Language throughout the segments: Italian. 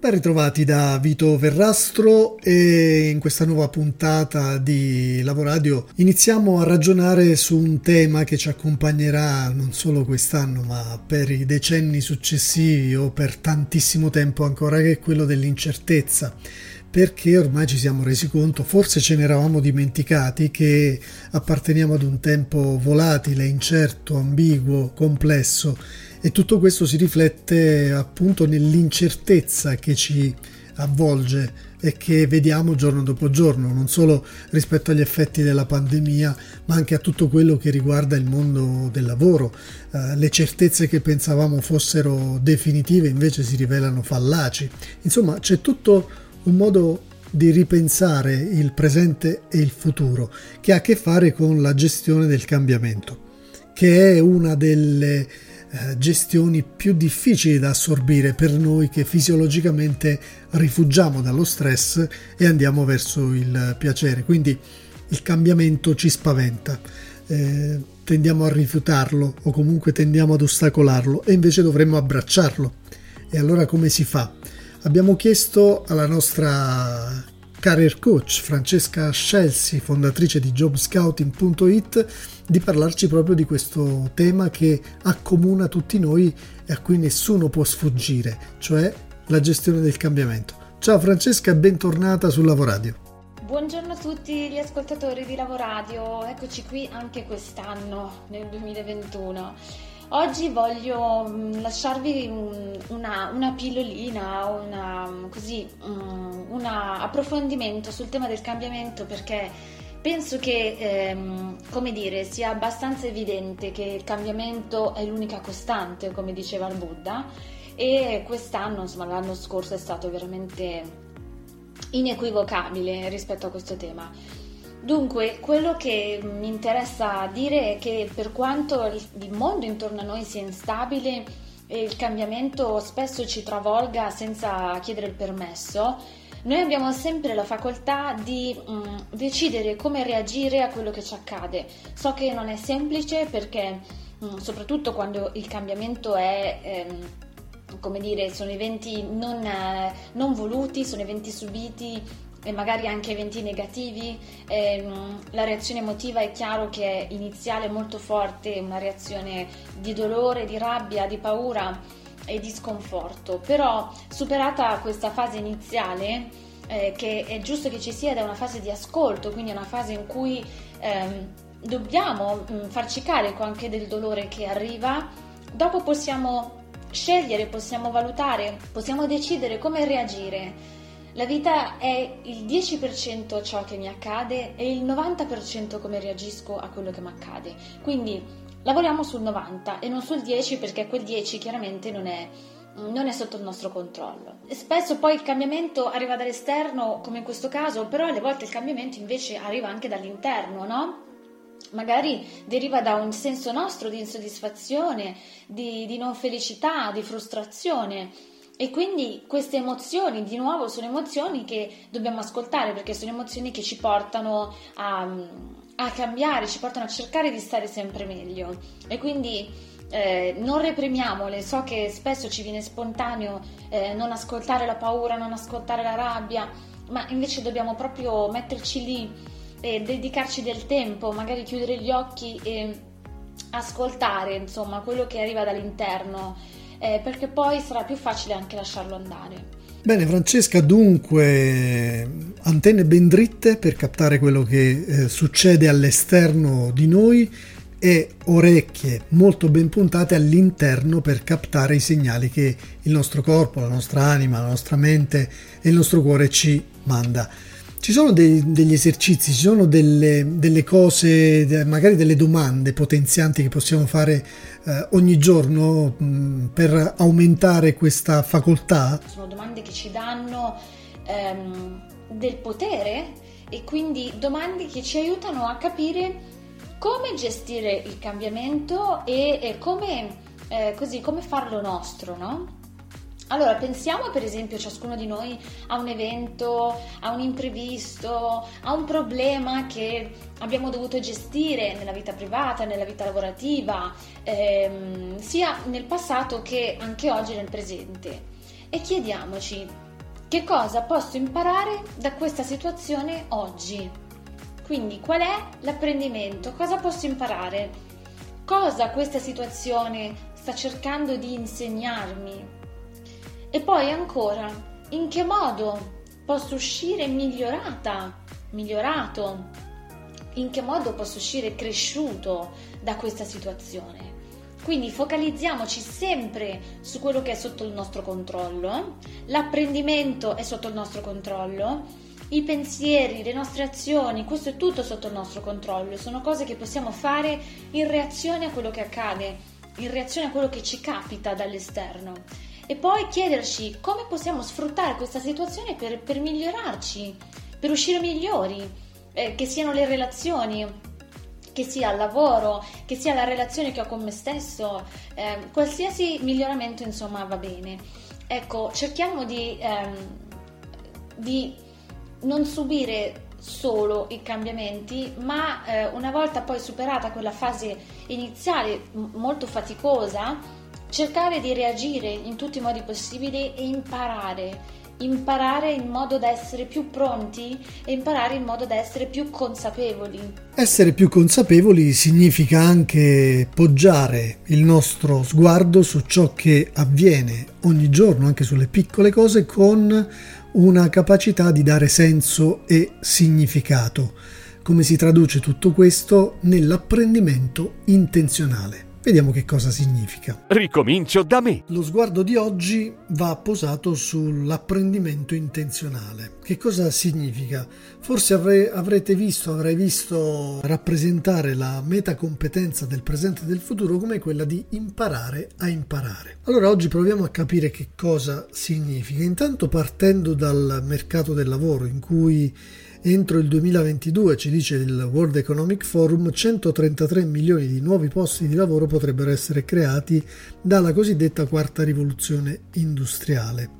Ben ritrovati da Vito Verrastro e in questa nuova puntata di Lavoradio iniziamo a ragionare su un tema che ci accompagnerà non solo quest'anno ma per i decenni successivi o per tantissimo tempo ancora che è quello dell'incertezza. Perché ormai ci siamo resi conto, forse ce ne eravamo dimenticati, che apparteniamo ad un tempo volatile, incerto, ambiguo, complesso e tutto questo si riflette appunto nell'incertezza che ci avvolge e che vediamo giorno dopo giorno, non solo rispetto agli effetti della pandemia, ma anche a tutto quello che riguarda il mondo del lavoro. Uh, le certezze che pensavamo fossero definitive invece si rivelano fallaci. Insomma, c'è tutto un modo di ripensare il presente e il futuro che ha a che fare con la gestione del cambiamento, che è una delle eh, gestioni più difficili da assorbire per noi che fisiologicamente rifugiamo dallo stress e andiamo verso il piacere. Quindi il cambiamento ci spaventa. Eh, tendiamo a rifiutarlo o comunque tendiamo ad ostacolarlo e invece dovremmo abbracciarlo. E allora come si fa? Abbiamo chiesto alla nostra career coach Francesca Scelsi, fondatrice di jobscouting.it, di parlarci proprio di questo tema che accomuna tutti noi e a cui nessuno può sfuggire, cioè la gestione del cambiamento. Ciao Francesca e bentornata su Lavoradio. Buongiorno a tutti gli ascoltatori di Lavoradio, eccoci qui anche quest'anno, nel 2021. Oggi voglio mm, lasciarvi una, una pillolina, una, così, mm, un approfondimento sul tema del cambiamento perché penso che, ehm, come dire, sia abbastanza evidente che il cambiamento è l'unica costante, come diceva il Buddha, e quest'anno, insomma l'anno scorso è stato veramente inequivocabile rispetto a questo tema. Dunque, quello che mi interessa dire è che per quanto il mondo intorno a noi sia instabile e il cambiamento spesso ci travolga senza chiedere il permesso, noi abbiamo sempre la facoltà di um, decidere come reagire a quello che ci accade. So che non è semplice perché, um, soprattutto quando il cambiamento è... Um, come dire, sono eventi non, non voluti, sono eventi subiti, e magari anche eventi negativi. Ehm, la reazione emotiva è chiaro che è iniziale molto forte, una reazione di dolore, di rabbia, di paura e di sconforto, però superata questa fase iniziale, eh, che è giusto che ci sia ed è una fase di ascolto, quindi è una fase in cui ehm, dobbiamo mh, mm, farci carico anche del dolore che arriva, dopo possiamo scegliere, possiamo valutare, possiamo decidere come reagire la vita è il 10% ciò che mi accade e il 90% come reagisco a quello che mi accade. Quindi lavoriamo sul 90 e non sul 10 perché quel 10 chiaramente non è, non è sotto il nostro controllo. Spesso poi il cambiamento arriva dall'esterno, come in questo caso, però alle volte il cambiamento invece arriva anche dall'interno, no? magari deriva da un senso nostro di insoddisfazione, di, di non felicità, di frustrazione e quindi queste emozioni, di nuovo, sono emozioni che dobbiamo ascoltare perché sono emozioni che ci portano a, a cambiare, ci portano a cercare di stare sempre meglio. E quindi eh, non reprimiamole, so che spesso ci viene spontaneo eh, non ascoltare la paura, non ascoltare la rabbia, ma invece dobbiamo proprio metterci lì e dedicarci del tempo, magari chiudere gli occhi e ascoltare insomma quello che arriva dall'interno eh, perché poi sarà più facile anche lasciarlo andare. Bene Francesca, dunque antenne ben dritte per captare quello che eh, succede all'esterno di noi e orecchie molto ben puntate all'interno per captare i segnali che il nostro corpo, la nostra anima, la nostra mente e il nostro cuore ci manda. Ci sono dei, degli esercizi, ci sono delle, delle, cose, magari delle domande potenzianti che possiamo fare eh, ogni giorno mh, per aumentare questa facoltà? Sono domande che ci danno ehm, del potere e quindi domande che ci aiutano a capire come gestire il cambiamento e, e come, eh, così, come farlo nostro, no? Allora, pensiamo per esempio ciascuno di noi a un evento, a un imprevisto, a un problema che abbiamo dovuto gestire nella vita privata, nella vita lavorativa, ehm, sia nel passato che anche oggi nel presente. E chiediamoci che cosa posso imparare da questa situazione oggi. Quindi qual è l'apprendimento? Cosa posso imparare? Cosa questa situazione sta cercando di insegnarmi? E poi ancora, in che modo posso uscire migliorata, migliorato? In che modo posso uscire cresciuto da questa situazione? Quindi focalizziamoci sempre su quello che è sotto il nostro controllo, l'apprendimento è sotto il nostro controllo, i pensieri, le nostre azioni, questo è tutto sotto il nostro controllo, sono cose che possiamo fare in reazione a quello che accade, in reazione a quello che ci capita dall'esterno e poi chiederci come possiamo sfruttare questa situazione per, per migliorarci, per uscire migliori, eh, che siano le relazioni, che sia il lavoro, che sia la relazione che ho con me stesso, eh, qualsiasi miglioramento insomma va bene. Ecco, cerchiamo di, ehm, di non subire solo i cambiamenti, ma eh, una volta poi superata quella fase iniziale molto faticosa, cercare di reagire in tutti i modi possibili e imparare, imparare in modo da essere più pronti e imparare in modo da essere più consapevoli. Essere più consapevoli significa anche poggiare il nostro sguardo su ciò che avviene ogni giorno, anche sulle piccole cose, con una capacità di dare senso e significato. Come si traduce tutto questo nell'apprendimento intenzionale? Vediamo che cosa significa. Ricomincio da me. Lo sguardo di oggi va posato sull'apprendimento intenzionale. Che cosa significa? Forse avre- avrete visto, avrai visto rappresentare la metacompetenza del presente e del futuro come quella di imparare a imparare. Allora oggi proviamo a capire che cosa significa. Intanto partendo dal mercato del lavoro in cui Entro il 2022, ci dice il World Economic Forum, 133 milioni di nuovi posti di lavoro potrebbero essere creati dalla cosiddetta quarta rivoluzione industriale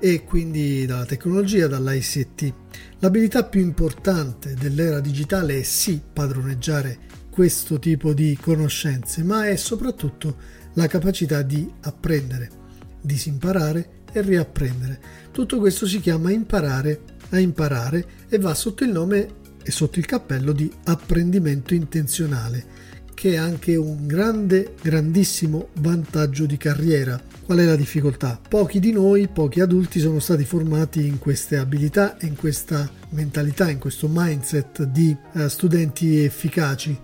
e quindi dalla tecnologia, dall'ICT. L'abilità più importante dell'era digitale è sì padroneggiare questo tipo di conoscenze, ma è soprattutto la capacità di apprendere, disimparare e riapprendere. Tutto questo si chiama imparare a imparare e va sotto il nome e sotto il cappello di apprendimento intenzionale, che è anche un grande, grandissimo vantaggio di carriera. Qual è la difficoltà? Pochi di noi, pochi adulti sono stati formati in queste abilità in questa mentalità, in questo mindset di uh, studenti efficaci.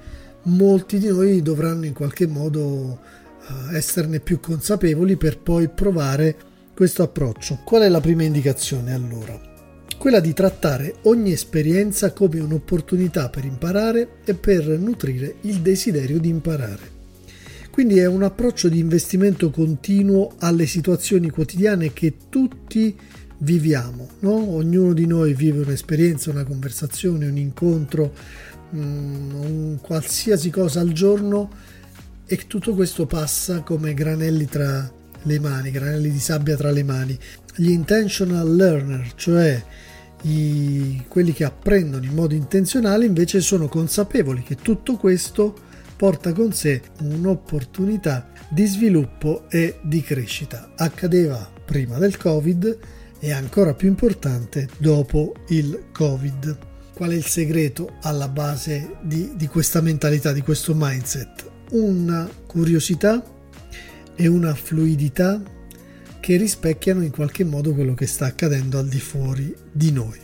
Molti di noi dovranno in qualche modo uh, esserne più consapevoli per poi provare questo approccio. Qual è la prima indicazione allora? Quella di trattare ogni esperienza come un'opportunità per imparare e per nutrire il desiderio di imparare. Quindi è un approccio di investimento continuo alle situazioni quotidiane che tutti viviamo, no? ognuno di noi vive un'esperienza, una conversazione, un incontro, mm, un qualsiasi cosa al giorno e tutto questo passa come granelli tra le mani, granelli di sabbia tra le mani. Gli intentional learner, cioè i, quelli che apprendono in modo intenzionale invece sono consapevoli che tutto questo porta con sé un'opportunità di sviluppo e di crescita. Accadeva prima del Covid e ancora più importante dopo il Covid. Qual è il segreto alla base di, di questa mentalità, di questo mindset? Una curiosità e una fluidità che rispecchiano in qualche modo quello che sta accadendo al di fuori di noi.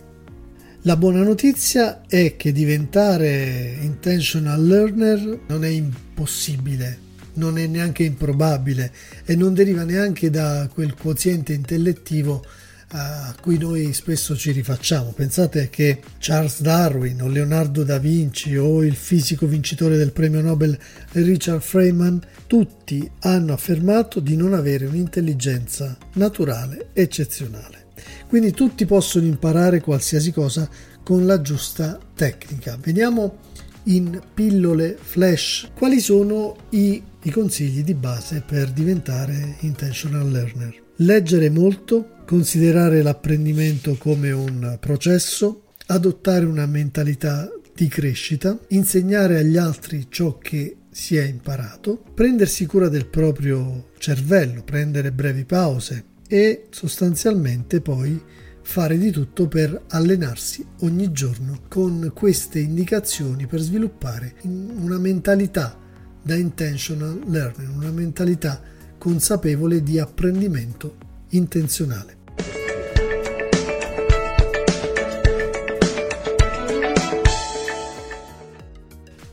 La buona notizia è che diventare intentional learner non è impossibile, non è neanche improbabile e non deriva neanche da quel quoziente intellettivo a cui noi spesso ci rifacciamo. Pensate che Charles Darwin o Leonardo da Vinci o il fisico vincitore del premio Nobel Richard Feynman, tutti hanno affermato di non avere un'intelligenza naturale eccezionale. Quindi tutti possono imparare qualsiasi cosa con la giusta tecnica. Vediamo in pillole flash. Quali sono i, i consigli di base per diventare intentional learner? Leggere molto, considerare l'apprendimento come un processo, adottare una mentalità di crescita, insegnare agli altri ciò che si è imparato, prendersi cura del proprio cervello, prendere brevi pause e sostanzialmente poi fare di tutto per allenarsi ogni giorno con queste indicazioni per sviluppare una mentalità da intentional learning, una mentalità consapevole di apprendimento intenzionale.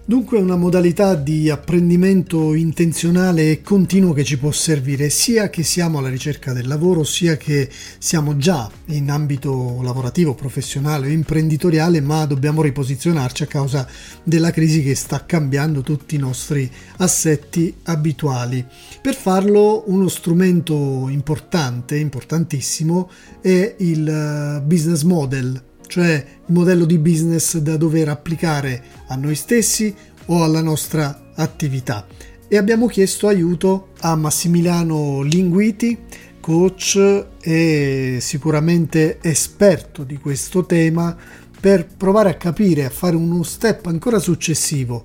Dunque è una modalità di apprendimento intenzionale e continuo che ci può servire sia che siamo alla ricerca del lavoro, sia che siamo già in ambito lavorativo, professionale o imprenditoriale, ma dobbiamo riposizionarci a causa della crisi che sta cambiando tutti i nostri assetti abituali. Per farlo uno strumento importante, importantissimo, è il business model cioè il modello di business da dover applicare a noi stessi o alla nostra attività. E abbiamo chiesto aiuto a Massimiliano Linguiti, coach e sicuramente esperto di questo tema, per provare a capire, a fare uno step ancora successivo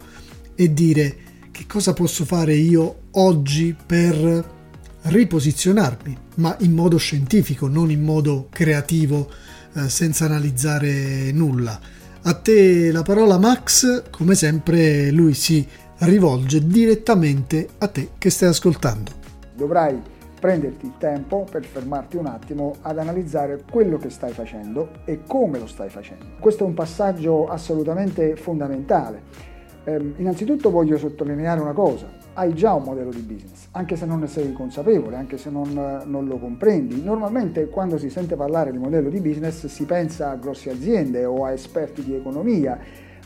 e dire che cosa posso fare io oggi per riposizionarmi, ma in modo scientifico, non in modo creativo eh, senza analizzare nulla. A te la parola Max, come sempre lui si rivolge direttamente a te che stai ascoltando. Dovrai prenderti il tempo per fermarti un attimo ad analizzare quello che stai facendo e come lo stai facendo. Questo è un passaggio assolutamente fondamentale. Eh, innanzitutto voglio sottolineare una cosa, hai già un modello di business, anche se non ne sei consapevole, anche se non, non, lo comprendi. Normalmente quando si sente parlare di modello di business si pensa a grosse aziende o a esperti di economia,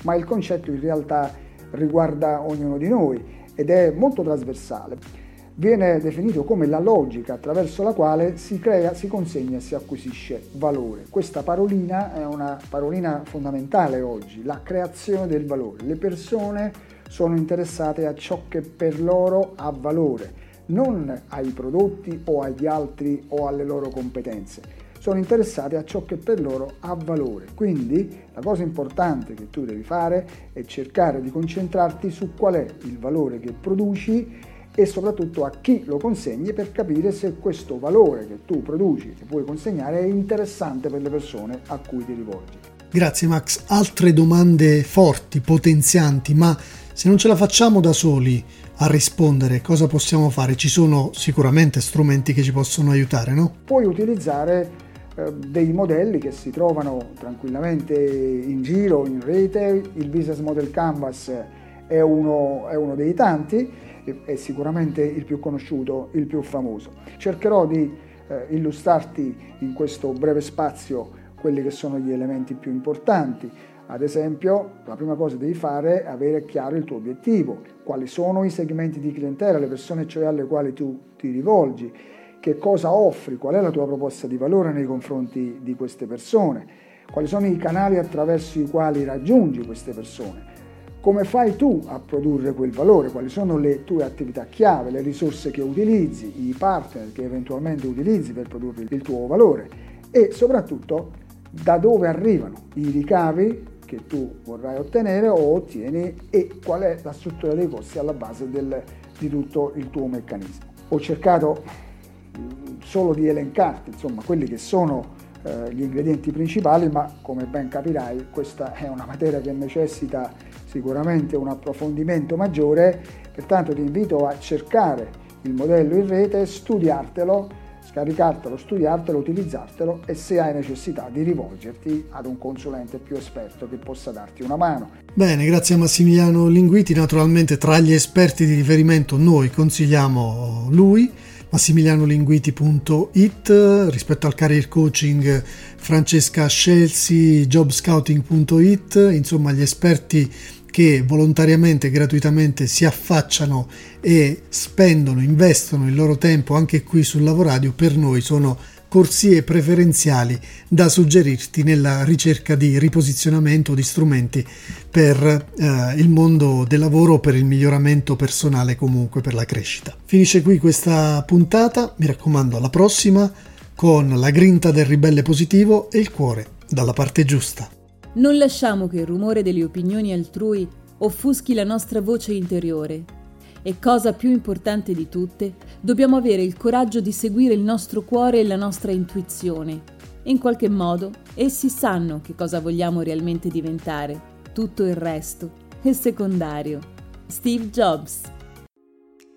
ma il concetto in realtà riguarda ognuno di noi ed è molto trasversale. Viene definito come la logica attraverso la quale si crea, si consegna e si acquisisce valore. Questa parolina è una parolina fondamentale oggi, la creazione del valore. Le persone sono interessate a ciò che per loro ha valore, non ai prodotti o agli altri o alle loro competenze. Sono interessate a ciò che per loro ha valore. Quindi la cosa importante che tu devi fare è cercare di concentrarti su qual è il valore che produci e soprattutto a chi lo consegni per capire se questo valore che tu produci, che puoi consegnare, è interessante per le persone a cui ti rivolgi. Grazie Max. Altre domande forti, potenzianti, ma se non ce la facciamo da soli a rispondere, cosa possiamo fare? Ci sono sicuramente strumenti che ci possono aiutare, no? Puoi utilizzare eh, dei modelli che si trovano tranquillamente in giro, in rete. Il Business Model Canvas è uno, è uno dei tanti, è sicuramente il più conosciuto, il più famoso. Cercherò di eh, illustrarti in questo breve spazio quelli che sono gli elementi più importanti. Ad esempio, la prima cosa che devi fare è avere chiaro il tuo obiettivo, quali sono i segmenti di clientela, le persone cioè alle quali tu ti rivolgi, che cosa offri, qual è la tua proposta di valore nei confronti di queste persone, quali sono i canali attraverso i quali raggiungi queste persone, come fai tu a produrre quel valore, quali sono le tue attività chiave, le risorse che utilizzi, i partner che eventualmente utilizzi per produrre il tuo valore e soprattutto da dove arrivano i ricavi che tu vorrai ottenere o ottieni e qual è la struttura dei costi alla base del, di tutto il tuo meccanismo. Ho cercato mm, solo di elencarti insomma, quelli che sono eh, gli ingredienti principali, ma come ben capirai questa è una materia che necessita sicuramente un approfondimento maggiore, pertanto ti invito a cercare il modello in rete, studiartelo scaricartelo, studiartelo, utilizzartelo e se hai necessità di rivolgerti ad un consulente più esperto che possa darti una mano. Bene, grazie a Massimiliano Linguiti, naturalmente tra gli esperti di riferimento noi consigliamo lui massimilianolinguiti.it rispetto al career coaching Francesca Scelsi jobscouting.it insomma gli esperti che volontariamente e gratuitamente si affacciano e spendono, investono il loro tempo anche qui sul Lavoradio, per noi sono corsie preferenziali da suggerirti nella ricerca di riposizionamento di strumenti per eh, il mondo del lavoro, per il miglioramento personale comunque per la crescita. Finisce qui questa puntata, mi raccomando alla prossima con la grinta del ribelle positivo e il cuore dalla parte giusta. Non lasciamo che il rumore delle opinioni altrui offuschi la nostra voce interiore. E cosa più importante di tutte, dobbiamo avere il coraggio di seguire il nostro cuore e la nostra intuizione. In qualche modo, essi sanno che cosa vogliamo realmente diventare. Tutto il resto è secondario. Steve Jobs